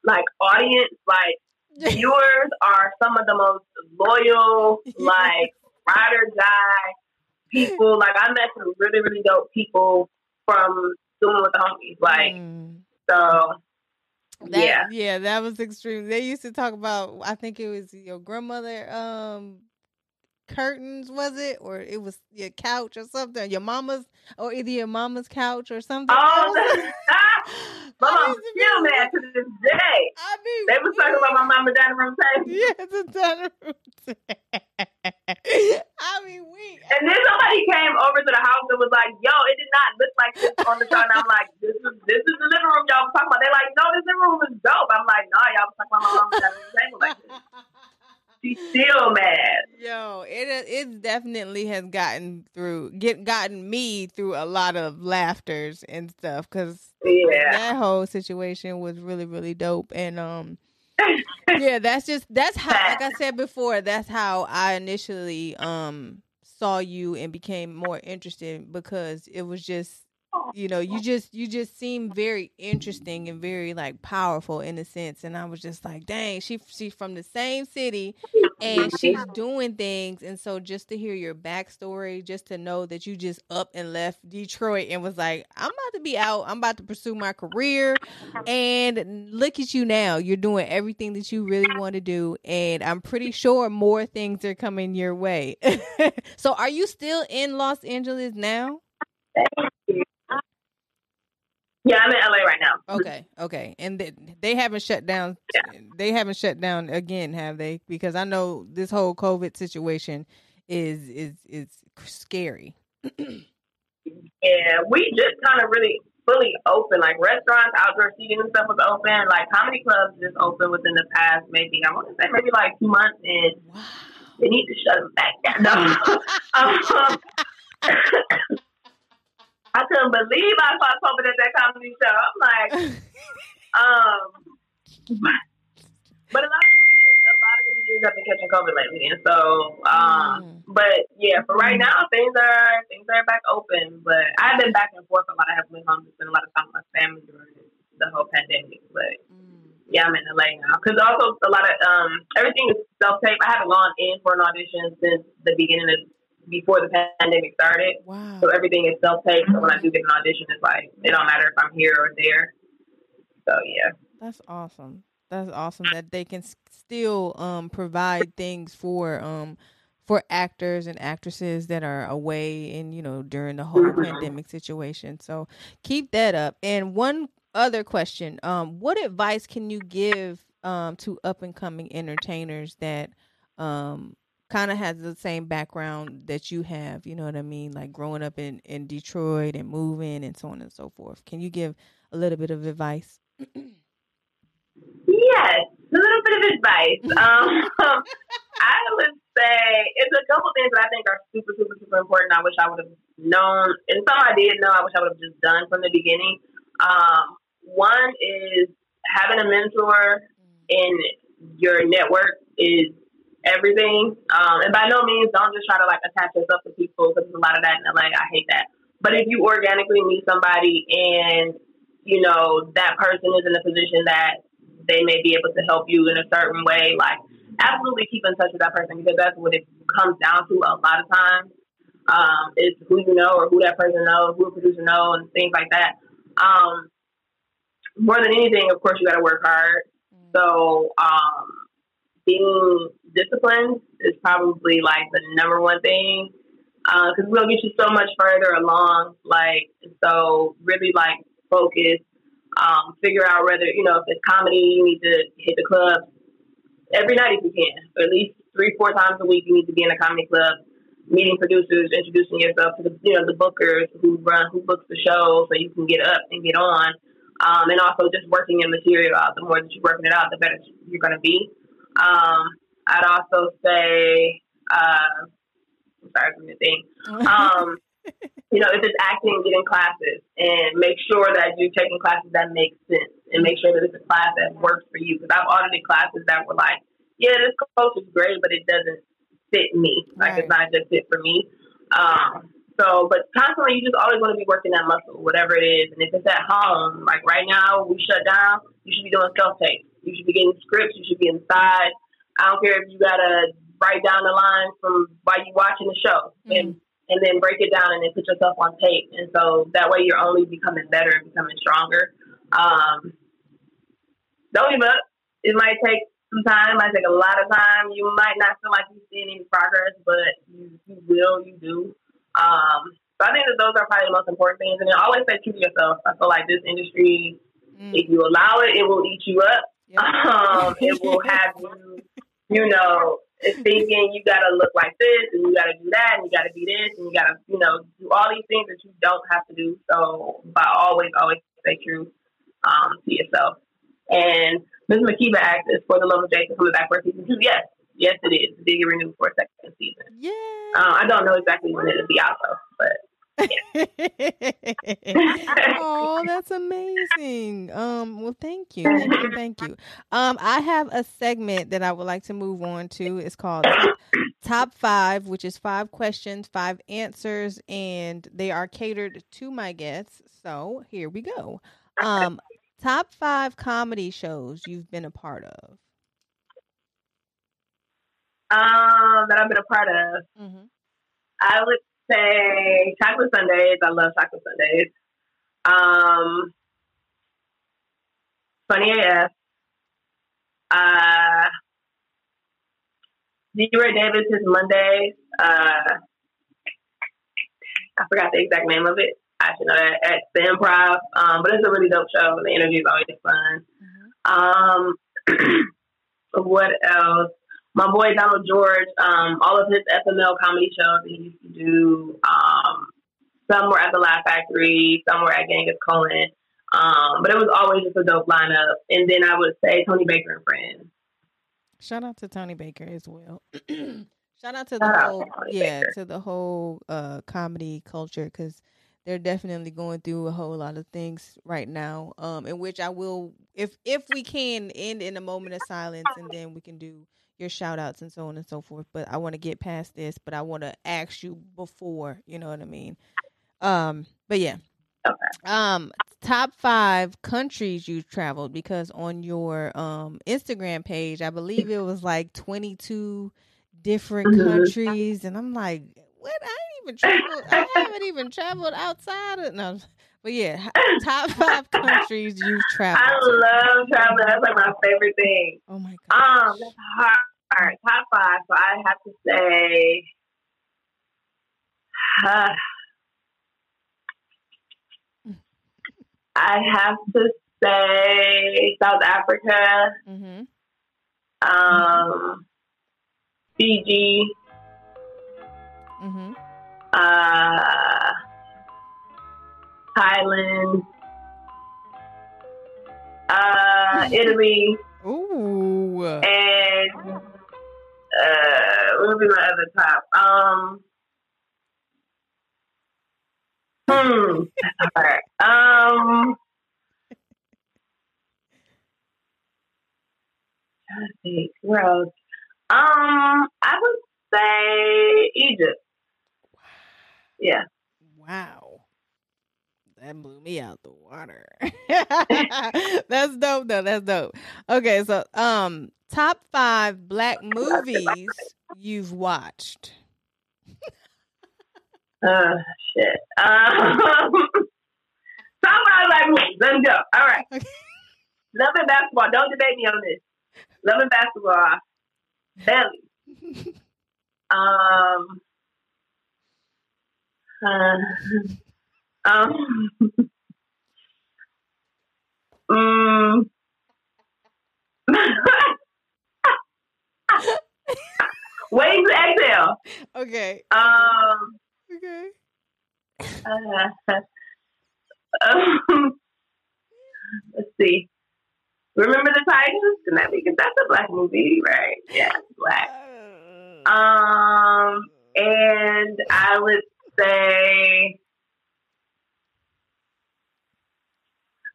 like audience, like viewers are some of the most loyal, like ride or die people. Like I met some really, really dope people from doing with the homies. Like Mm. so, That, yeah. yeah, that was extreme. They used to talk about. I think it was your grandmother um curtains, was it, or it was your couch or something? Your mama's, or either your mama's couch or something. Oh, else. my I mom used to be still mad to this day. I mean, They was talking about my mama dining room table. Yeah, the dining room. Table. I mean, we. And then somebody came over to the house and was like, "Yo, it did not look like this on the show." And I'm like, "This is this is the living room y'all was talking about." They're like, "No, this living room is dope." I'm like, "Nah, y'all was talking about my mama dining room table like this." She's still mad. Yo, it it definitely has gotten through get gotten me through a lot of laughters and stuff because Yeah. that whole situation was really really dope and um yeah that's just that's how like I said before that's how I initially um saw you and became more interested because it was just you know you just you just seem very interesting and very like powerful in a sense. And i was just like dang she she's from the same city and she's doing things. And so just to hear your backstory just to know that you just up and left detroit and was like i'm about to be out. I'm about to pursue my career. And look at you now. You're doing everything that you really want to do. And i'm pretty sure more things are coming your way. So are you still in los angeles now Yeah, I'm in LA right now. Okay, okay, and they, they haven't shut down. They haven't shut down again, have they? Because I know this whole COVID situation is is is scary. Yeah, we just kind of really fully open. Like restaurants, outdoor seating and stuff was open. Like comedy clubs just opened within the past maybe I want to say maybe like two months, and Wow. they need to shut them back down. No. um, I couldn't believe I saw COVID at that comedy show. I'm like, um, but, a lot of comedians, a lot of comedians have been catching COVID lately, and so, um, Mm. but yeah, for right now, things are things are back open. But I've been back and forth a lot. I have been home to spend a lot of time with my family during the whole pandemic, but Mm. yeah, I'm in LA now because also a lot of um everything is self tape. I haven't gone in for an audition since the beginning of before the pandemic started. Wow. So everything is self tape. So when I do get an audition, it's like it don't matter if I'm here or there. So yeah, That's awesome. That's awesome that they can still um provide things for um for actors and actresses that are away and you know during the whole pandemic situation. So keep that up. And one other question, um what advice can you give um to up and coming entertainers that um kind of has the same background that you have, you know what I mean? Like growing up in in Detroit and moving and so on and so forth. Can you give a little bit of advice? Yes, a little bit of advice. Um, I would say it's a couple things that I think are super, super, super important. I wish I would have known, and some I did know. I wish I would have just done from the beginning. Um, one is having a mentor in your network is everything. Um, and by no means, don't just try to like attach yourself to people because there's a lot of that in LA. I hate that. But if you organically meet somebody and you know that person is in a position that they may be able to help you in a certain way, like absolutely keep in touch with that person because that's what it comes down to a lot of times. Um, is who you know or who that person knows, who a producer knows, and things like that. Um, more than anything, of course, you got to work hard. So, um, being disciplined is probably like the number one thing because uh, gonna get you so much further along. Like, so really like focus. Um, figure out whether you know if it's comedy, you need to hit the club every night if you can, or at least three, four times a week. You need to be in a comedy club, meeting producers, introducing yourself to the you know the bookers who run who books the show, so you can get up and get on. Um, and also just working your material out. The more that you're working it out, the better you're going to be. Um, I'd also say, uh, I'm sorry thing. Um, you know, if it's acting, get in classes and make sure that you're taking classes that make sense and make sure that it's a class that works for you. Because I've audited classes that were like, yeah, this coach is great, but it doesn't fit me. Like right. it's not good fit for me. Um, so, but constantly, you just always want to be working that muscle, whatever it is. And if it's at home, like right now, we shut down, you should be doing self tape. You should be getting scripts. You should be inside. I don't care if you gotta write down the lines from while you watching the show, mm-hmm. and and then break it down and then put yourself on tape. And so that way you're only becoming better and becoming stronger. Um, don't give up. It might take some time, it might take a lot of time. You might not feel like you're seeing any progress, but you, you will, you do. Um, so I think that those are probably the most important things. And then always say true to yourself. I feel like this industry, mm. if you allow it, it will eat you up. Yep. Um, it will have you, you know, thinking you got to look like this and you got to do that and you got to be this and you got to, you know, do all these things that you don't have to do. So, by always, always stay true um, to yourself. And Ms. Makeba asked is for the love of Jason coming back for season two. Yes, yes, it is. Did get renewed for a second season? Yeah. Uh, I don't know exactly when it'll be out though, but oh, that's amazing. Um, well, thank you, thank you, thank you. Um, I have a segment that I would like to move on to. It's called Top, Five, which is five questions, five answers, and they are catered to my guests. So here we go. Um, top five comedy shows you've been a part of. Um, that I've been a part of. Mm-hmm. I would say chocolate sundaes. I love chocolate sundaes. Um, funny AF. Uh, D-Ray Davis is Monday. Uh, I forgot the exact name of it. I should know that at the Improv. Um, but it's a really dope show. And the interview is always fun. Mm-hmm. Um, what else? My boy Donald George, um, all of his FML comedy shows that he used to do. Um, some were at the Laugh Factory, some were at Genghis Cohen. Um, but it was always just a dope lineup. And then I would say Tony Baker and Friends. Shout out to Tony Baker as well. Shout out to the Shout whole, yeah, Baker. to the whole uh, comedy culture because they're definitely going through a whole lot of things right now. Um, in which I will, if if we can, end in a moment of silence, and then we can do your shout outs and so on and so forth. But I want to get past this, but I want to ask you before, you know what I mean? Um, but yeah. Okay. Um, top five countries you've traveled because on your um Instagram page, I believe it was like twenty two different mm-hmm. countries, and I'm like, what? I ain't even traveled. I haven't even traveled outside of no. But yeah, top five countries you've traveled. I love traveling. That's like my favorite thing. Oh my god. Um, that's hard. All right, top five. So I have to say, uh, I have to say South Africa, mm-hmm. um, Fiji, mm-hmm. uh, Thailand, uh, Italy, Ooh. and uh, what would be my other top? Um, hmm, that's hard. Um, think. Where else? Um, I would say Egypt. Yeah. Wow. That blew me out the water. That's dope though. That's dope. Okay, so um top five black movies you've watched. Uh, shit. Um, Talk about like movies. Let's go. All right. Okay. Love and basketball. Don't debate me on this. Love and basketball. Belly. Um. Uh, um. mm. Waiting to exhale. Okay. Um. Okay. Uh, um, let's see. Remember the Titans? Can that be? Because that's a black movie, right? Yeah, black. Um, and I would say,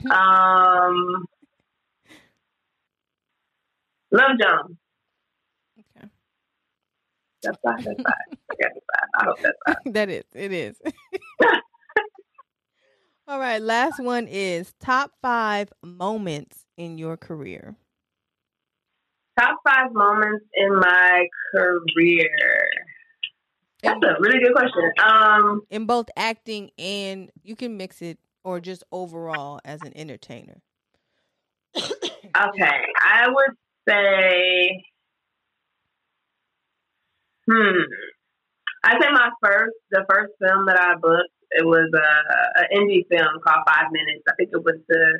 um, Love Jones. Okay. That's five. That's five. I got five. I hope that's five. that is. It is. All right. Last one is top five moments in your career. Top five moments in my career. That's In, a really good question. Um, in both acting and you can mix it or just overall as an entertainer. okay, I would say, hmm, I say my first, the first film that I booked, it was a, a indie film called Five Minutes. I think it was the,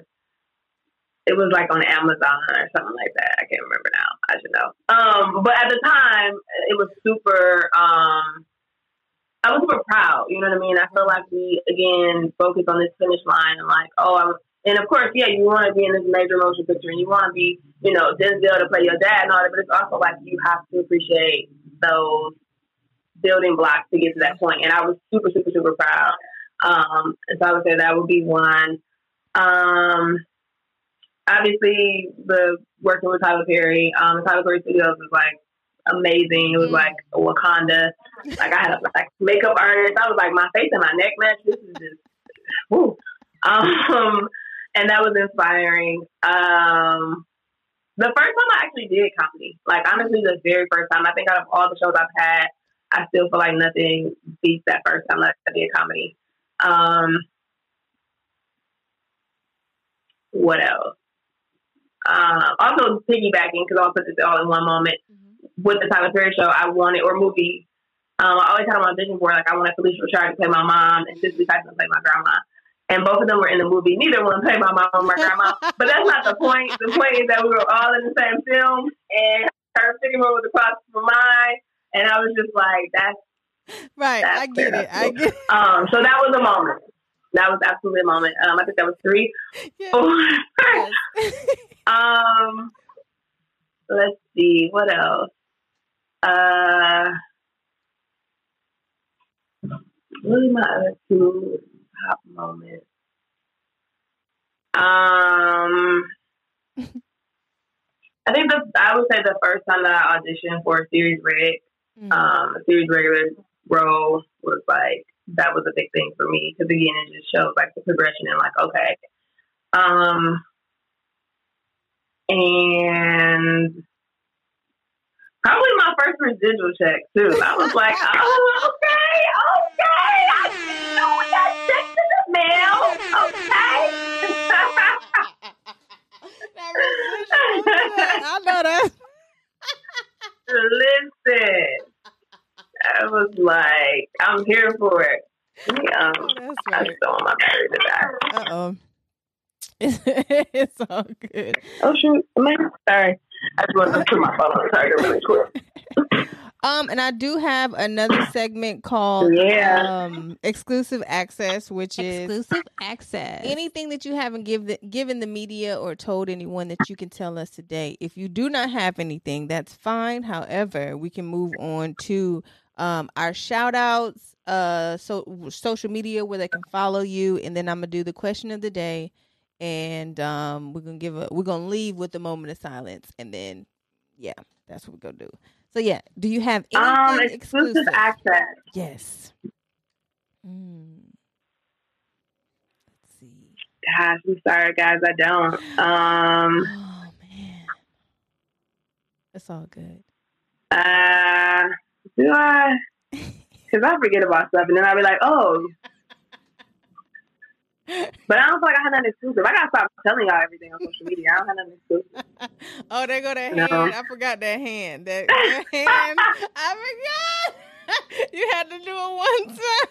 it was like on Amazon or something like that. I can't remember now. I should know. Um, but at the time, it was super. Um, I was super proud. You know what I mean? I feel like we again focused on this finish line and like, oh, I'm. And of course, yeah, you want to be in this major motion picture, and you want to be, you know, Denzel to play your dad and all that. But it's also like you have to appreciate those building blocks to get to that point. And I was super, super, super proud. Um, so I would say that would be one. Um, obviously, the working with Tyler Perry, um, Tyler Perry Studios was like amazing. It was like Wakanda. Like I had a like makeup artist. I was like my face and my neck match. This is just woo. Um, and that was inspiring. Um, the first time I actually did comedy, like honestly, the very first time. I think out of all the shows I've had, I still feel like nothing beats that first time that I did comedy. Um, what else? Um, also piggybacking because I'll put this all in one moment with the Tyler Perry show. I wanted or movie. Um, I always had on my vision board like I wanted Phylicia Rashad to play my mom and Cicely Tyson to play my grandma. And both of them were in the movie. Neither one played my mom or my grandma. but that's not the point. The point is that we were all in the same film, and her sitting room was across from mine, and I was just like, "That's Right. That's I get it. I get it. um." So that was a moment. That was absolutely a moment. Um, I think that was three. Yeah. Four. Um, let's see what else. Uh, what are my other two top moments? Um, I think the I would say the first time that I auditioned for a series red, Mm. um, a series regular role was like that was a big thing for me because again it just shows like the progression and like okay, um, and probably my first residual check too. I was like, oh, okay, okay, I see you we got checks in the mail, residual, I know that. Listen, I was like, I'm here for it. Yeah, Oh, that's I still want my battery to die. Uh oh. it's all good. Oh shoot, am I sorry? I just want to put my phone on the charger really quick. Um, and I do have another segment called Yeah. um exclusive access, which is Exclusive access. anything that you haven't give the, given the media or told anyone that you can tell us today. If you do not have anything, that's fine. However, we can move on to um, our shout outs, uh, so social media where they can follow you, and then I'm gonna do the question of the day, and um, we're gonna give a we're gonna leave with a moment of silence, and then yeah, that's what we're gonna do. So yeah, do you have anything Um, exclusive access. Yes. Mm. Let's see. Gosh, I'm sorry, guys. I don't. Um, Oh man, it's all good. uh, do I? Because I forget about stuff, and then I'll be like, oh. But I don't feel like I have nothing exclusive. I gotta stop telling y'all everything on social media. I don't have nothing exclusive. oh, there go that No. hand. I forgot that hand. That, that hand. I forgot. you had to do it one time.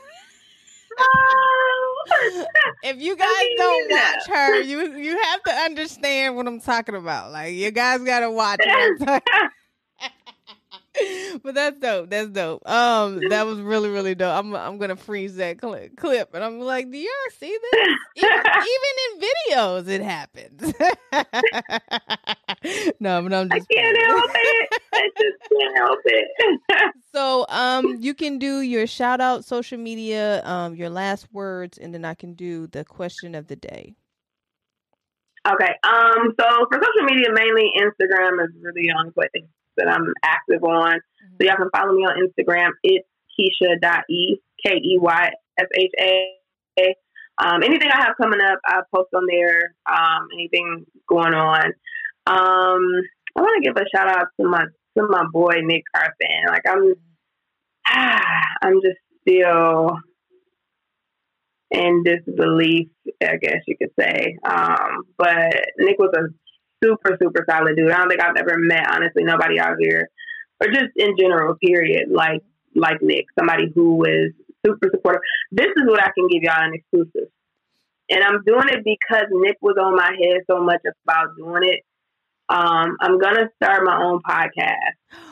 If you guys mean, don't watch her, you you have to understand what I'm talking about. Like you guys gotta watch. but that's dope. That's dope. Um, that was really really dope. I'm I'm gonna freeze that cli- clip, and I'm like, do y'all see this? Even, even in videos, it happens. no, but I'm just. I can't playing. help it. I just can't help it. So, um, you can do your shout out, social media, um, your last words, and then I can do the question of the day. Okay. Um. So for social media, mainly Instagram is really the only place that I'm active on. So y'all can follow me on Instagram. It's Keysha.e K E Y S H A. Um. Anything I have coming up, I post on there. Um. Anything going on. Um. I want to give a shout out to my to my boy Nick Carson. Like I'm. ah, I'm just still in disbelief, I guess you could say. Um, but Nick was a super, super solid dude. I don't think I've ever met, honestly, nobody out here, or just in general, period, like like Nick, somebody who is super supportive. This is what I can give y'all an exclusive. And I'm doing it because Nick was on my head so much about doing it. Um, I'm gonna start my own podcast.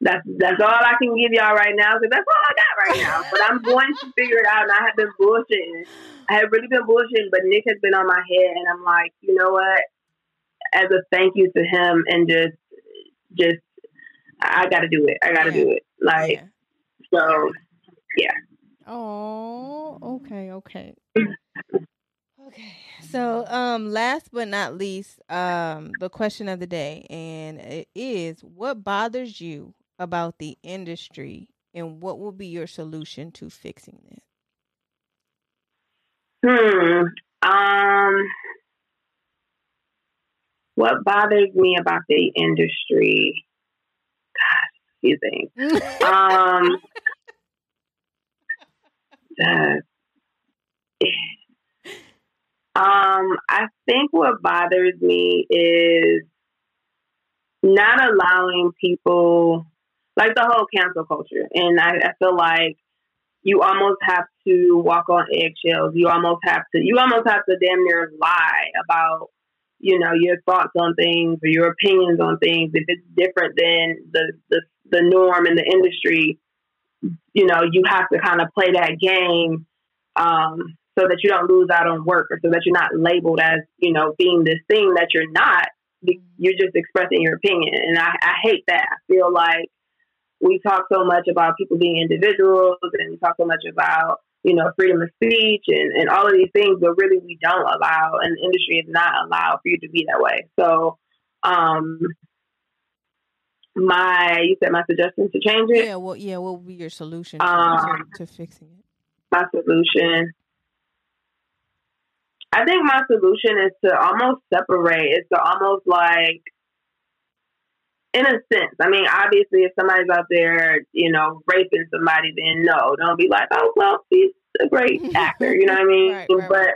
That's that's all I can give y'all right now because that's all I got right now. But I'm going to figure it out, and I have been bullshitting. I have really been bullshitting, but Nick has been on my head, and I'm like, you know what? As a thank you to him, and just just I got to do it. I got to Yeah. do it. Like Yeah. so, yeah. Oh, okay, okay. Okay. So, um last but not least, um the question of the day and it is what bothers you about the industry and what will be your solution to fixing it? Hmm. Um. What bothers me about the industry? Gosh, a few. Um. uh, um. I think what bothers me is not allowing people like the whole cancel culture, and I, I feel like you almost have to walk on eggshells. You almost have to you almost have to damn near lie about you know your thoughts on things or your opinions on things if it's different than the the, the norm in the industry. You know you have to kind of play that game um, so that you don't lose out on work or so that you're not labeled as you know being this thing that you're not. You're just expressing your opinion, and I, I hate that. I feel like we talk so much about people being individuals and we talk so much about you know freedom of speech and, and all of these things but really we don't allow and the industry is not allowed for you to be that way so um my you said my suggestion to change it Yeah, well yeah, what would be your solution to, Um, to, to fixing it? my solution i think my solution is to almost separate it's to almost like in a sense, I mean, obviously, if somebody's out there, you know, raping somebody, then no, don't be like, oh, well, he's a great actor, you know what I mean? Right, right, but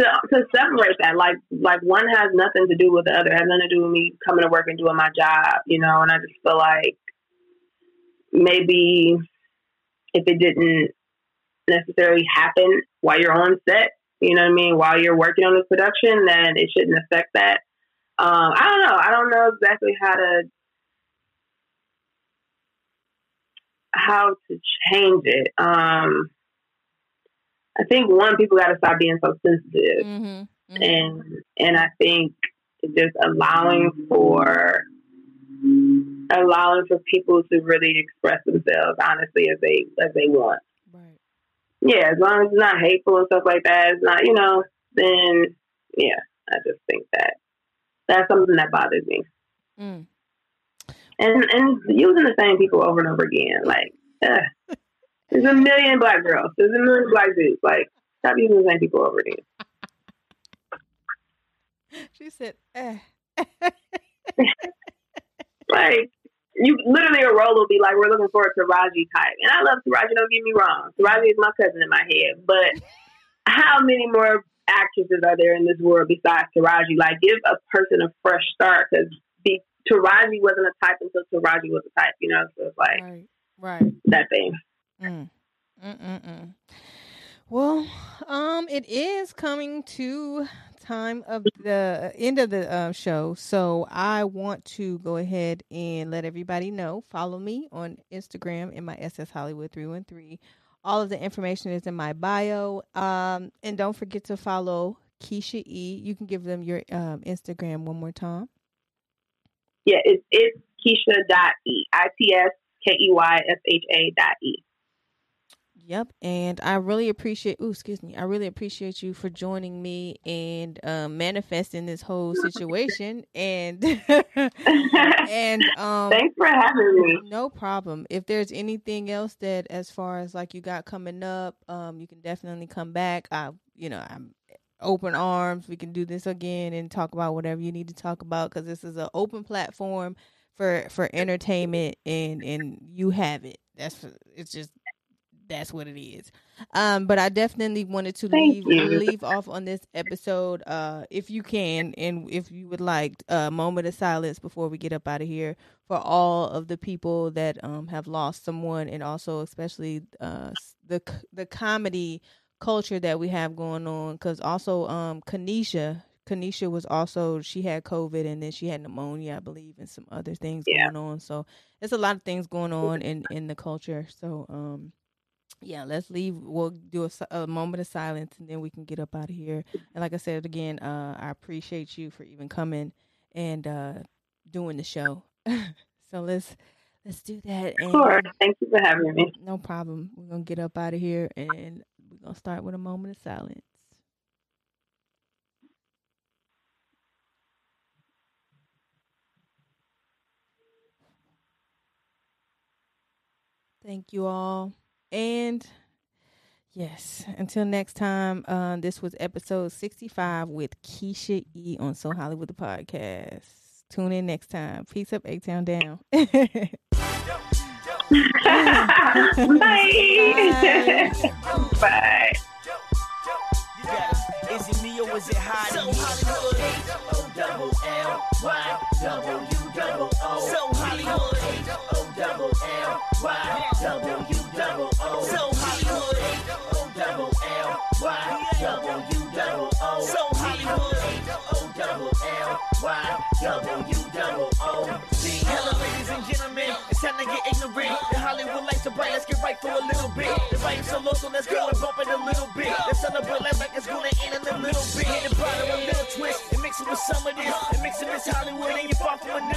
to to separate that, like, like one has nothing to do with the other, has nothing to do with me coming to work and doing my job, you know. And I just feel like maybe if it didn't necessarily happen while you're on set, you know what I mean, while you're working on this production, then it shouldn't affect that. Um, I don't know. I don't know exactly how to how to change it. Um, I think one, people got to stop being so sensitive, Mm-hmm. Mm-hmm. and and I think just allowing for allowing for people to really express themselves honestly as they as they want. Right. Yeah, as long as it's not hateful and stuff like that, it's not you know, then yeah, I just think that that's something that bothers me. Mm. And and using the same people over and over again, like there's a million black girls, there's a million black dudes, like stop using the same people over again. She said, eh. Like you literally a role will be like, we're looking forward Taraji type. And I love Taraji, don't get me wrong. Taraji is my cousin in my head. But how many more actresses are there in this world besides Taraji? Like give a person a fresh start because Taraji wasn't a type until Taraji was a type, you know? So it's like right. Right. that thing. Mm. Mm-mm-mm. Well, um, it is coming to time of the end of the uh, show, so I want to go ahead and let everybody know. Follow me on Instagram in my SS Hollywood three one three. All of the information is in my bio. Um, and don't forget to follow Keysha E. You can give them your um, Instagram one more time. Yeah, it's it's Keysha dot. I T S K Y S H A dot E. Yep, and I really appreciate. Ooh, excuse me. I really appreciate you for joining me and um, manifesting this whole situation. And and um, Thanks for having me. no problem. If there's anything else that, as far as like you got coming up, um, you can definitely come back. I, you know, I'm open arms. We can do this again and talk about whatever you need to talk about because this is an open platform for for entertainment, and and you have it. That's it's just that's what it is. Um, but I definitely wanted to Thank leave you. leave off on this episode, uh, if you can, and if you would like a moment of silence before we get up out of here for all of the people that um have lost someone, and also especially uh the the comedy culture that we have going on. Because also um Kanisha. Kanisha was also she had COVID and then she had pneumonia, I believe, and some other things Yeah. going on. So there's a lot of things going on in in the culture. So um yeah, let's leave. We'll do a, a moment of silence and then we can get up out of here. And like I said again, uh, I appreciate you for even coming and uh, doing the show. so let's let's do that. And Sure. Thank you for having me. no problem. We're gonna get up out of here and we're gonna start with a moment of silence. Thank you all. And yes, until next time, uh, this was episode 65 with Keysha E on So Hollywood the Podcast. Tune in next time. Peace up, A Town Down. Bye. Bye. You got it. Is it me or is it hot in here? O double L Y W double O. So Hollywood. O double L Y W double O. Hollywood. O double L Y W double O. So Hollywood. O double L Y W double O. Hello, ladies and gentlemen. It's time to get ignorant. The Hollywood lights are bright. Let's get right for a little bit. The volume's so low, so let's go and bump it a little bit. Let's celebrate life like it's gonna end in a little bit. Hit the bottom a little twist and mix it with some of this. It this Hollywood and you're far from monotonous.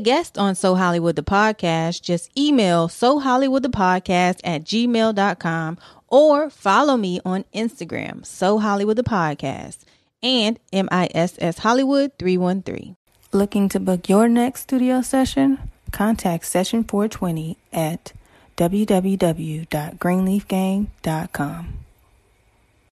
Guest on So Hollywood the Podcast, just email So Hollywood the Podcast at gmail.com or follow me on Instagram, So Hollywood the Podcast, and MISS Hollywood 313. Looking to book your next studio session? Contact Session 420 at www.greenleafgang.com.